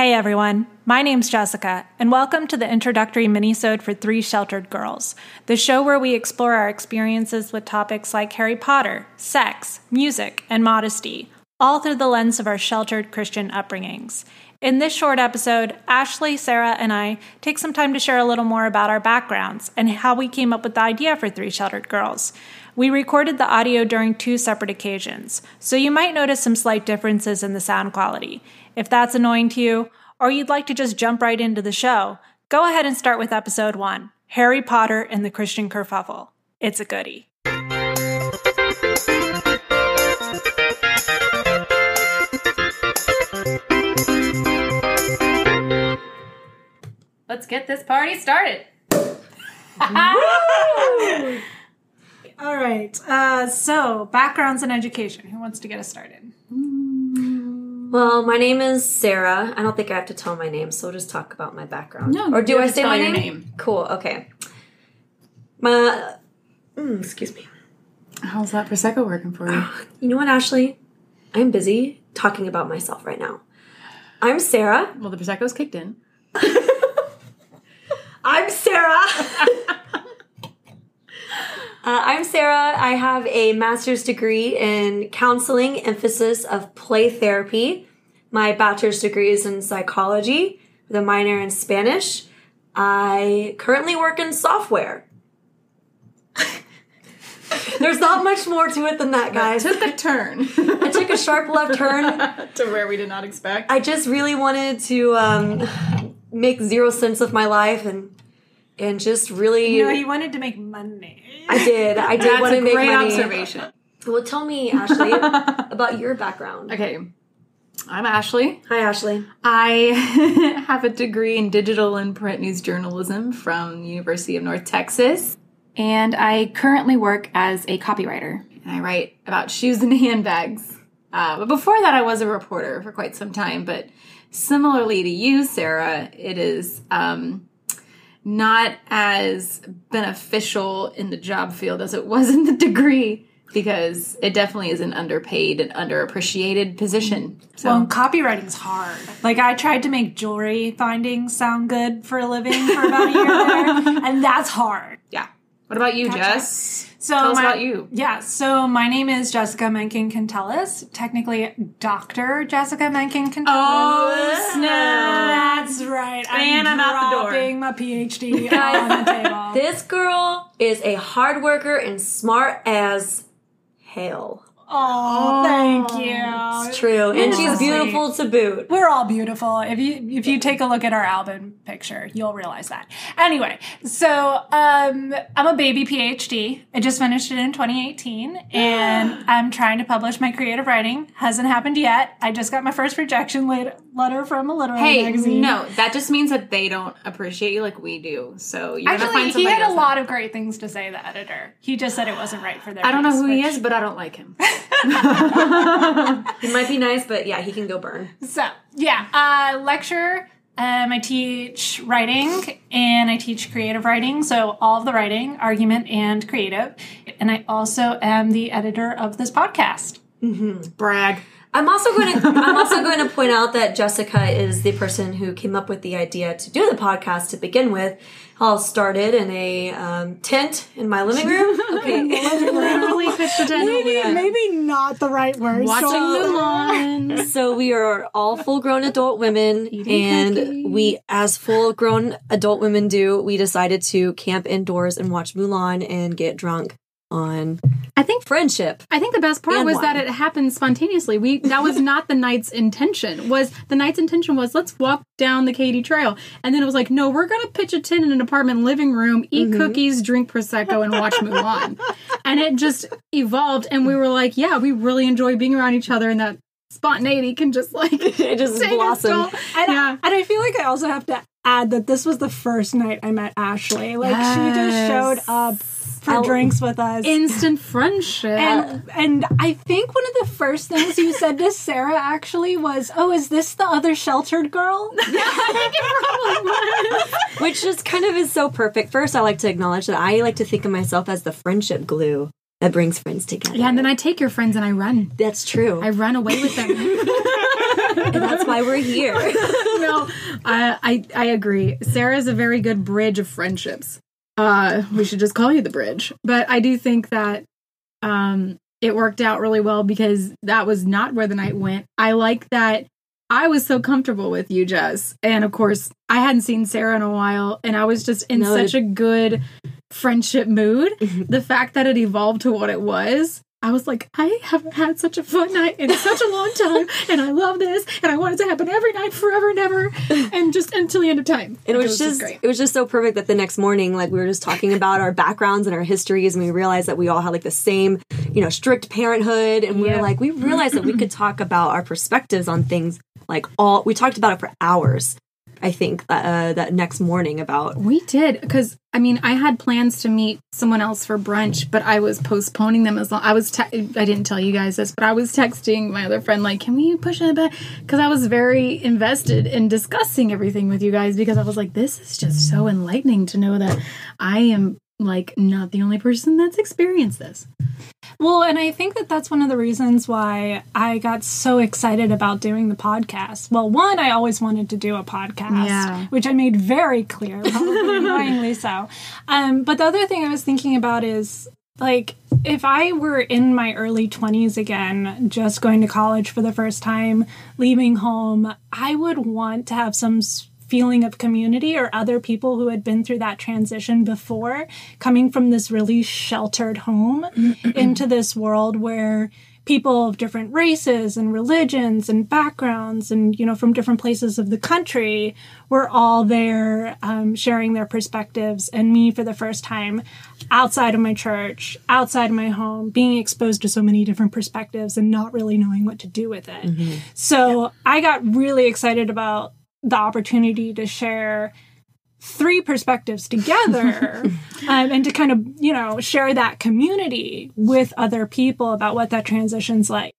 Hey everyone, my name's Jessica, and welcome to the introductory minisode for Three Sheltered Girls, the show where we explore our experiences with topics like Harry Potter, sex, music, and modesty, all through the lens of our sheltered Christian upbringings. In this short episode, Ashley, Sarah, and I take some time to share a little more about our backgrounds and how we came up with the idea for Three Sheltered Girls. We recorded the audio during two separate occasions, so you might notice some slight differences in the sound quality. If that's annoying to you, or you'd like to just jump right into the show, go ahead and start with episode one Harry Potter and the Christian Kerfuffle. It's a goodie. Let's get this party started. All right. Uh, so, backgrounds and education. Who wants to get us started? Well, my name is Sarah. I don't think I have to tell my name, so we'll just talk about my background. No, or do I say tell my name? name. Cool. Okay. My, mm, excuse me. How's that prosecco working for you? You know what, Ashley? I'm busy talking about myself right now. I'm Sarah. Well, the prosecco's kicked in. I'm Sarah. Uh, I'm Sarah. I have a master's degree in counseling, emphasis of play therapy. My bachelor's degree is in psychology with a minor in Spanish. I currently work in software. There's not much more to it than that, guys. Took a turn I took a sharp left turn. to where we did not expect. I just really wanted to um, make zero sense of my life and and just really. You know, he wanted to make money. I did. I did want to a make great money. observation. Well, tell me, Ashley, about your background. Okay, I'm Ashley. Hi, Ashley. I have a degree in digital and print news journalism from the University of North Texas, and I currently work as a copywriter. And I write about shoes and handbags. Uh, but before that, I was a reporter for quite some time. But similarly to you, Sarah, it is um, not as beneficial in the job field as it was in the degree because it definitely is an underpaid and underappreciated position. So Well, copywriting's hard. Like I tried to make jewelry findings sound good for a living for about a year there, and that's hard. Yeah. What about you, Gotcha. Jess? So Tell us my- about you. Yeah, so my name is Jessica Menken Cantelis. Technically, Doctor Jessica Menken Cantelis. Oh, snap. That's right. And I'm out the door. dropping my PhD on the table. This girl is a hard worker and smart as hell. Oh, thank you. It's true, and she's beautiful to boot. We're all beautiful. If you if you take a look at our album picture, you'll realize that. Anyway, so um, I'm a baby PhD. I just finished it in 2018, and I'm trying to publish my creative writing. Hasn't happened yet. I just got my first rejection letter from a literary Hey, magazine. no, that just means that they don't appreciate you like we do. So you're Actually, find he had a lot of great things to say. The editor. He just said it wasn't right for their. I don't know who he is, but I don't like him. He might be nice, but yeah, he can go burn. So yeah, uh, lecture. Um, I teach writing and I teach creative writing. So all of the writing, argument, and creative. And I also am the editor of this podcast. Brag. I'm also going to I'm also going to point out that Jessica is the person who came up with the idea to do the podcast to begin with. All started in a um, tent in my living room. Okay, Literally pitched a tent. maybe not the right word. Watching Mulan. so we are all full grown adult women, and we, as full grown adult women do, we decided to camp indoors and watch Mulan and get drunk on I think friendship. I think the best part was wine. that it happened spontaneously. We that was not the night's intention. Was the night's intention was let's walk down the Katy Trail, and then it was like no, we're gonna pitch a tent in an apartment living room, eat Mm-hmm. cookies, drink prosecco, and watch Mulan, and it just evolved. And we were like, yeah, we really enjoy being around each other, and that spontaneity can just like It just take us blossomed. to- And, yeah. and I feel like I also have to add that this was the first night I met Ashley. Like she just showed up for drinks with us. Instant friendship. and and I think one of the first things you said to Sarah actually was, "Oh, is this the other sheltered girl?" Which just kind of is so perfect. First, I like to acknowledge that I like to think of myself as the friendship glue that brings friends together. Yeah, and then I take your friends and I run. That's true. I run away with them. and that's why we're here. no, I, I I agree. Sarah's a very good bridge of friendships. Uh, we should just call you the bridge. But I do think that um, it worked out really well because that was not where the night went. I like that I was so comfortable with you, Jess, and of course I hadn't seen Sarah in a while, and I was just in No, such a good friendship mood. the fact that it evolved to what it was. I was like, I haven't had such a fun night in such a long time, and I love this, and I want it to happen every night, forever and ever, and just until the end of time. And it Like, was just it was just so perfect that the next morning, like we were just talking about our backgrounds and our histories, and we realized that we all had like the same, you know, strict parenthood, and we Yeah. were like, we realized that we could talk about our perspectives on things like all. We talked about it for hours. I think uh, that next morning about We did because I mean I had plans to meet someone else for brunch, but I was postponing them as long. I was te- I didn't tell you guys this, but I was texting my other friend like, "Can we push it back?" Because I was very invested in discussing everything with you guys because I was like, "This is just so enlightening to know that I am like not the only person that's experienced this." Well, and I think that that's one of the reasons why I got so excited about doing the podcast. Well, one, I always wanted to do a podcast, Yeah. which I made very clear, probably annoyingly so. Um, but the other thing I was thinking about is like if I were in my early 20s again, just going to college for the first time, leaving home, I would want to have some s- feeling of community or other people who had been through that transition before, coming from this really sheltered home into this world where people of different races and religions and backgrounds and you know from different places of the country were all there um, sharing their perspectives and me for the first time outside of my church outside of my home being exposed to so many different perspectives and not really knowing what to do with it. So i got really excited about the opportunity to share three perspectives together um, and to kind of you know share that community with other people about what that transition's like.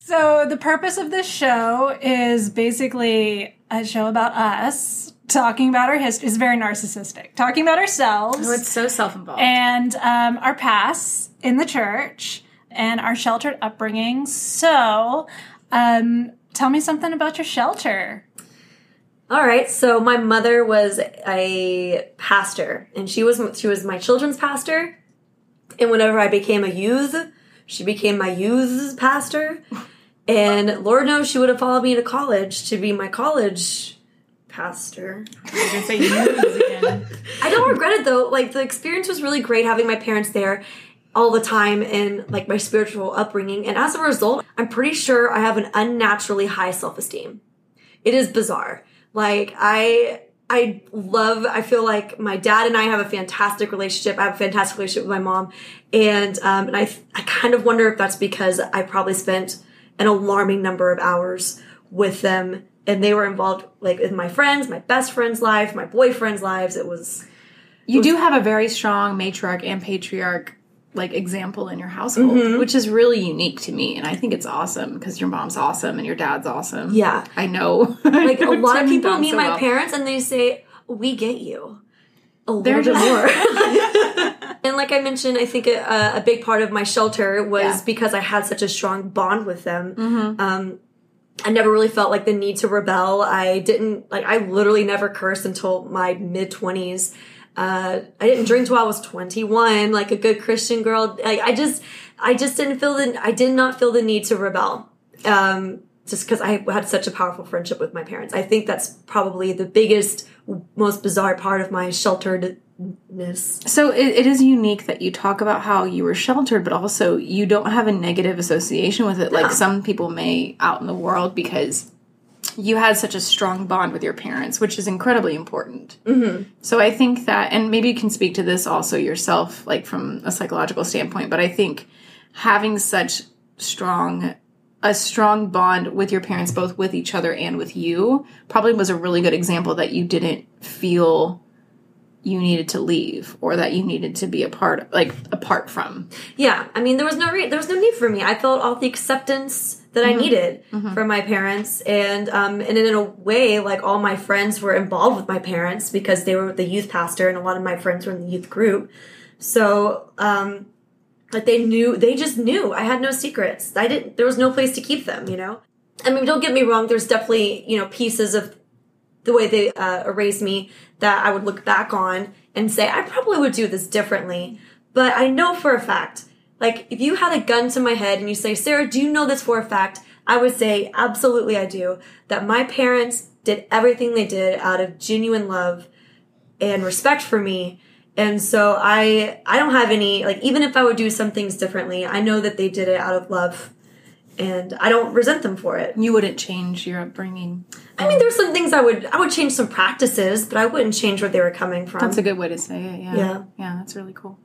So the purpose of this show is basically a show about us talking about our history is very narcissistic talking about ourselves. Oh, it's so self-involved. and um, our past in the church and our sheltered upbringing. So um, tell me something about your shelter All right, so my mother was a pastor, and she was she was my children's pastor. And whenever I became a youth, she became my youth's pastor. And Lord knows she would have followed me to college to be my college pastor. You're gonna say again. I don't regret it though. Like the experience was really great having my parents there all the time and like my spiritual upbringing. And as a result, I'm pretty sure I have an unnaturally high self-esteem. It is bizarre. Like I I love I feel like my dad and I have a fantastic relationship. I have a fantastic relationship with my mom. And um and I I kind of wonder if that's because I probably spent an alarming number of hours with them and they were involved like in my friends, my best friend's life, my boyfriend's lives. It was You do have a very strong matriarch and patriarch like example in your household, Mm-hmm. which is really unique to me, and I think it's awesome because your mom's awesome and your dad's awesome. Yeah. I know. like a lot of people meet so my well. parents and they say we get you a little bit more and like i mentioned i think a, a big part of my shelter was Yeah. because i had such a strong bond with them um, i never really felt like the need to rebel i didn't like i literally never cursed until my mid 20s uh, i didn't drink till i was 21 like a good christian girl like, i just i just didn't feel the i did not feel the need to rebel um, just because I had such a powerful friendship with my parents. I think that's probably the biggest, most bizarre part of my shelteredness. So it, it is unique that you talk about how you were sheltered, but also you don't have a negative association with it, like some people may out in the world, because you had such a strong bond with your parents, which is incredibly important. Mm-hmm. So I think that, and maybe you can speak to this also yourself, like from a psychological standpoint, but I think having such strong a strong bond with your parents both with each other and with you probably was a really good example that you didn't feel you needed to leave or that you needed to be a part like apart from Yeah, I mean, there was no re- there was no need for me. I felt all the acceptance that I needed from my parents, and um, and in a way, like all my friends were involved with my parents because they were the youth pastor, and a lot of my friends were in the youth group. So um, Like they knew, they just knew. I had no secrets. I didn't, there was no place to keep them, you know? I mean, don't get me wrong, there's definitely, you know, pieces of the way they uh, raised me that I would look back on and say, I probably would do this differently. But I know for a fact, like, if you had a gun to my head and you say, Sarah, do you know this for a fact? I would say, absolutely, I do. That my parents did everything they did out of genuine love and respect for me. And so I, I don't have any, like, even if I would do some things differently, I know that they did it out of love and I don't resent them for it. You wouldn't change your upbringing. I mean, there's some things I would, I would change some practices, but I wouldn't change where they were coming from. That's a good way to say it. Yeah. Yeah. Yeah, that's really cool.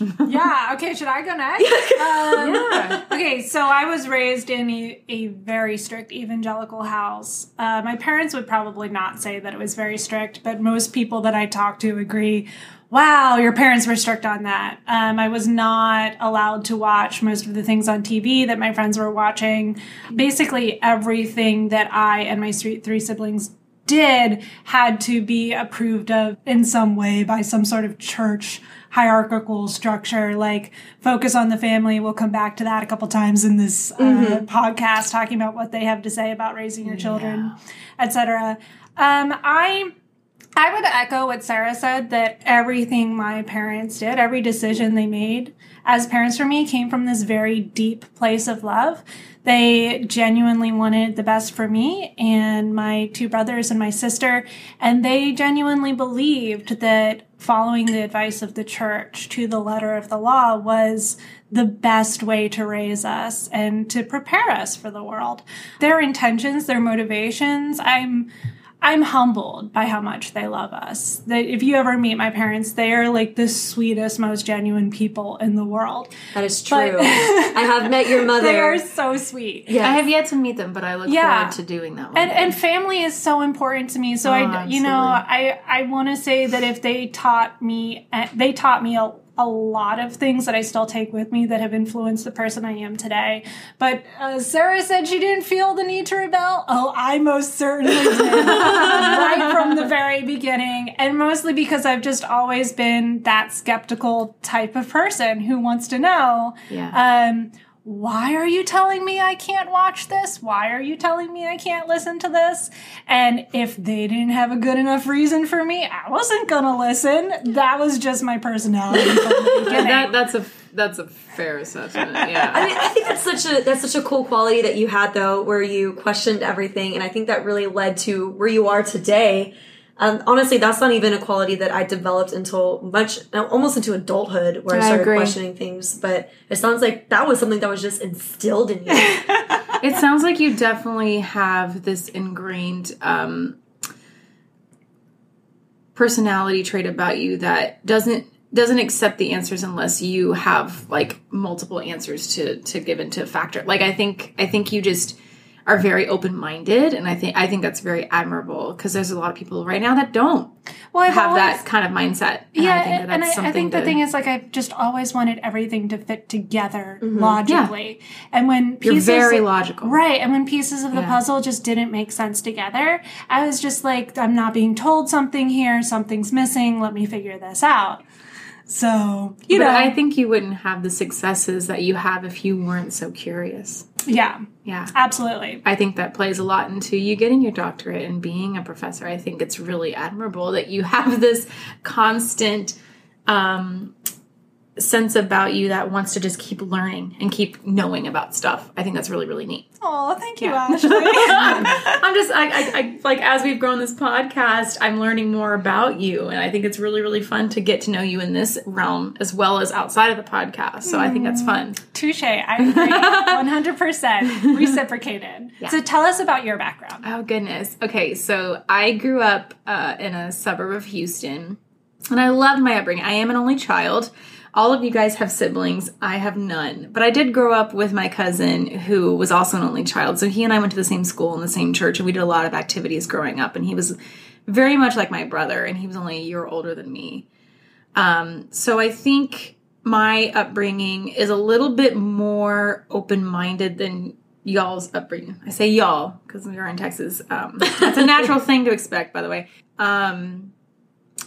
yeah. Okay. Should I go next? Um, Yeah. Okay, so I was raised in a, a very strict evangelical house. Uh, my parents would probably not say that it was very strict, but most people that I talk to agree. Wow, your parents were strict on that. Um, I was not allowed to watch most of the things on TV that my friends were watching. Basically, everything that I and my three, three siblings did had to be approved of in some way by some sort of church hierarchical structure. Like focus on the family we'll come back to that a couple times in this uh, podcast talking about what they have to say about raising your children etc um, i I would echo what Sarah said that everything my parents did, every decision they made as parents for me came from this very deep place of love. They genuinely wanted the best for me and my two brothers and my sister, and they genuinely believed that following the advice of the church to the letter of the law was the best way to raise us and to prepare us for the world. Their intentions, their motivations, I'm I'm humbled by how much they love us. That if you ever meet my parents, they are like the sweetest, most genuine people in the world. That is true. But- I have met your mother. They are so sweet. Yes. I have yet to meet them, but I look Yeah. forward to doing that one. And day. and family is so important to me. So Oh, I you know. I I want to say that if they taught me eh, they taught me a a lot of things that I still take with me that have influenced the person I am today. But uh, Sarah said she didn't feel the need to rebel. Oh, I most certainly did. right from the very beginning. And mostly because I've just always been that skeptical type of person who wants to know Yeah. um, why are you telling me I can't watch this? Why are you telling me I can't listen to this? And if they didn't have a good enough reason for me, I wasn't gonna listen. That was just my personality from the beginning. that that's a that's a fair assessment. Yeah. I mean, I think that's such a that's such a cool quality that you had though, where you questioned everything, and I think that really led to where you are today. Um, honestly, that's not even a quality that I developed until much, almost into adulthood, where I I started agree. questioning things. But it sounds like that was something that was just instilled in you. it sounds like you definitely have this ingrained um, personality trait about you that doesn't doesn't accept the answers unless you have like multiple answers to to give into a factor. Like I think I think you just are very open minded, and I think I think that's very admirable because there's a lot of people right now that don't well, I've have always- that kind of mindset. And yeah, I think that and I, I think the to- thing is, like, I've just always wanted everything to fit together mm-hmm. logically. And when You're pieces, very logical. right? And when pieces of the Yeah. puzzle just didn't make sense together, I was just like, I'm not being told something here. Something's missing. Let me figure this out. So you but know, I think you wouldn't have the successes that you have if you weren't so curious. Yeah, Yeah. absolutely. I think that plays a lot into you getting your doctorate and being a professor. I think it's really admirable that you have this constant um, sense about you that wants to just keep learning and keep knowing about stuff. I think that's really, really neat. Oh, thank you, Yeah. Ashley. I'm just, I, I, I, like, as we've grown this podcast, I'm learning more about you. And I think it's really, really fun to get to know you in this realm as well as outside of the podcast. So I think that's fun. Touche. I agree. 100% reciprocated. So tell us about your background. Oh goodness. Okay, so I grew up uh, in a suburb of Houston, and I loved my upbringing. I am an only child. All of you guys have siblings. I have none, but I did grow up with my cousin who was also an only child. So he and I went to the same school and the same church, and we did a lot of activities growing up. And he was very much like my brother, and he was only a year older than me. Um, so I think my upbringing is a little bit more open minded than y'all's upbringing. I say y'all because we are in Texas. Um, that's a natural thing to expect, by the way. Um,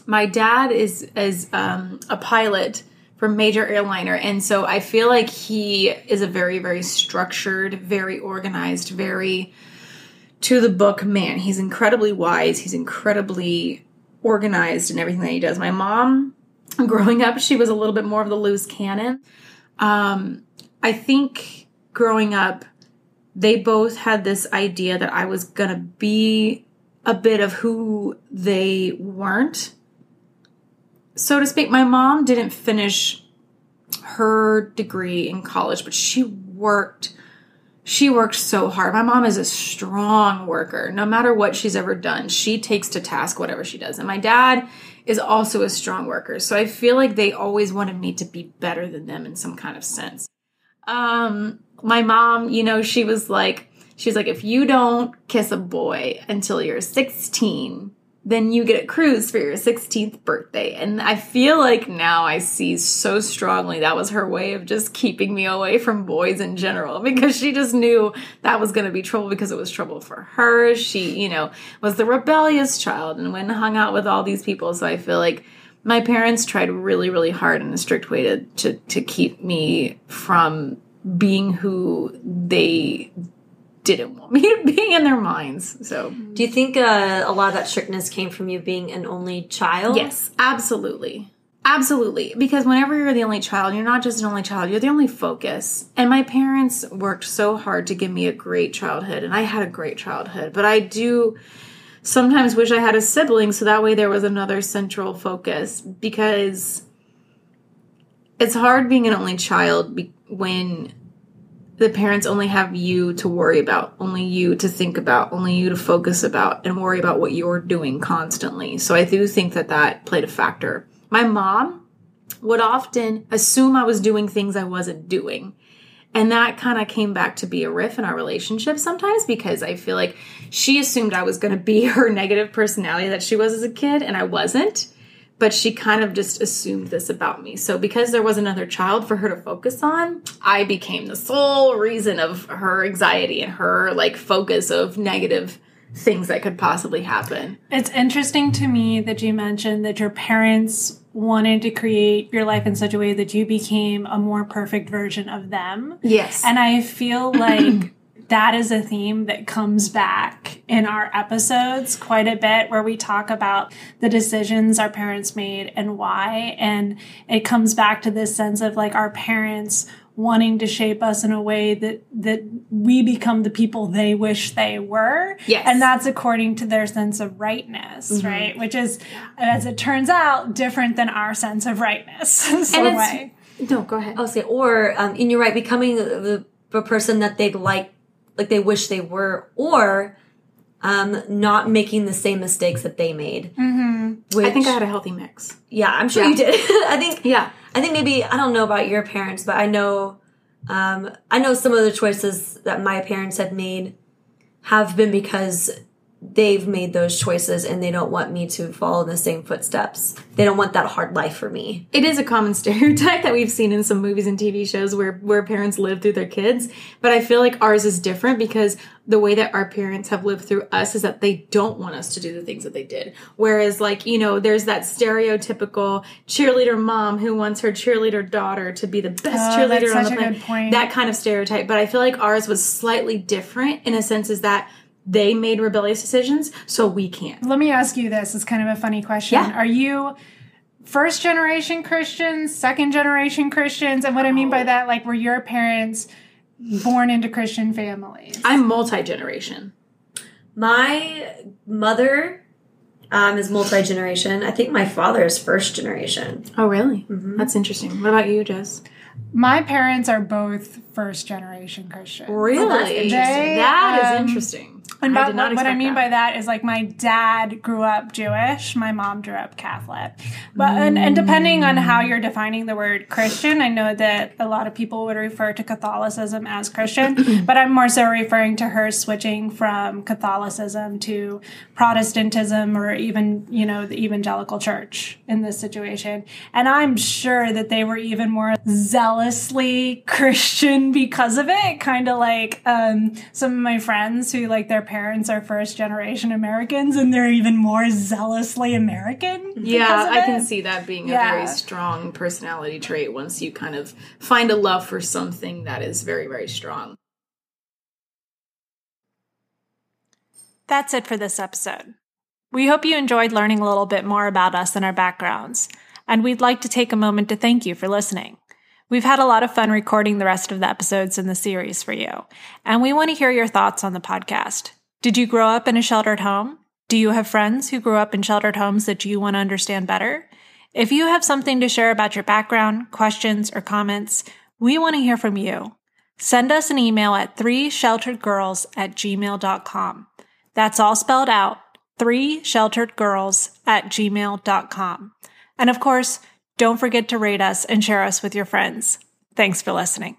my dad is is um, a pilot for major airliner. And so i feel like he is a very very structured very organized very to the book man. He's incredibly wise. He's incredibly organized in everything that he does. My mom growing up she was a little bit more of the loose cannon. Um, i think growing up they both had this idea that i was gonna be a bit of who they weren't so to speak, my mom didn't finish her degree in college, but she worked she worked so hard. My mom is a strong worker. No matter what she's ever done, she takes to task whatever she does. And my dad is also a strong worker. So I feel like they always wanted me to be better than them in some kind of sense. Um my mom, you know, she was like she's like if you don't kiss a boy until you're 16, then you get a cruise for your 16th birthday. And I feel like now I see so strongly that was her way of just keeping me away from boys in general because she just knew that was going to be trouble because it was trouble for her. She, you know, was the rebellious child and went and hung out with all these people. So I feel like my parents tried really, really hard in a strict way to, to, to keep me from being who they didn't want me to be in their minds. So, Do you think uh, a lot of that strictness came from you being an only child? yes, absolutely. Absolutely. Because whenever you're the only child, you're not just an only child, you're the only focus. And my parents worked so hard to give me a great childhood, and I had a great childhood. But I do sometimes wish I had a sibling so that way there was another central focus because it's hard being an only child be- when the parents only have you to worry about, only you to think about, only you to focus about, and worry about what you're doing constantly. So I do think that that played a factor. My mom would often assume I was doing things I wasn't doing. And that kind of came back to be a riff in our relationship sometimes because I feel like she assumed I was going to be her negative personality that she was as a kid, and I wasn't but she kind of just assumed this about me. So because there was another child for her to focus on, I became the sole reason of her anxiety and her like focus of negative things that could possibly happen. It's interesting to me that you mentioned that your parents wanted to create your life in such a way that you became a more perfect version of them. Yes. And I feel like that is a theme that comes back in our episodes quite a bit where we talk about the decisions our parents made and why. And it comes back to this sense of like our parents wanting to shape us in a way that that we become the people they wish they were. Yes. And that's according to their sense of rightness, right? Which is, as it turns out, different than our sense of rightness. some way. no, go ahead. I'll say, or um, and you're right, becoming the, the person that they'd like, like they wish they were, or um, not making the same mistakes that they made. Mm-hmm. Which, I think I had a healthy mix. yeah, I'm sure Yeah. you did. I think, Yeah. I think maybe I don't know about your parents, but I know, um, I know some of the choices that my parents have made have been because they've made those choices and they don't want me to follow in the same footsteps. They don't want that hard life for me. It is a common stereotype that we've seen in some movies and TV shows where where parents live through their kids, but I feel like ours is different because the way that our parents have lived through us is that they don't want us to do the things that they did. Whereas like, you know, there's that stereotypical cheerleader mom who wants her cheerleader daughter to be the best Oh, cheerleader that's on the planet. That kind of stereotype, but I feel like ours was slightly different in a sense is that they made rebellious decisions, so we can't. Let me ask you this. It's kind of a funny question. Yeah. Are you first generation Christians, second generation Christians? And what I mean by that, like, were your parents born into Christian families? I'm multi-generation. My mother um, is multi generation. I think my father is first generation. Oh, really? That's interesting. What about you, Jess? My parents are both first generation Christians. Really? that's interesting. They, That is um, interesting. And by, what, what I mean that. by that is like my dad grew up Jewish, my mom grew up Catholic. But and, and depending on how you're defining the word Christian, I know that a lot of people would refer to Catholicism as Christian, but I'm more so referring to her switching from Catholicism to Protestantism or even, you know, the evangelical church in this situation. And I'm sure that they were even more zealously Christian because of it. Kind of like um, some of my friends who like their parents parents are first generation Americans and they're even more zealously American. Yeah, I can see that being Yeah. a very strong personality trait once you kind of find a love for something that is very, very strong. That's it for this episode. We hope you enjoyed learning a little bit more about us and our backgrounds, and we'd like to take a moment to thank you for listening. We've had a lot of fun recording the rest of the episodes in the series for you, and we want to hear your thoughts on the podcast. Did you grow up in a sheltered home? Do you have friends who grew up in sheltered homes that you want to understand better? If you have something to share about your background, questions, or comments, we want to hear from you. Send us an email at 3shelteredgirls at gmail.com. That's all spelled out, 3shelteredgirls at gmail.com. And of course, don't forget to rate us and share us with your friends. Thanks for listening.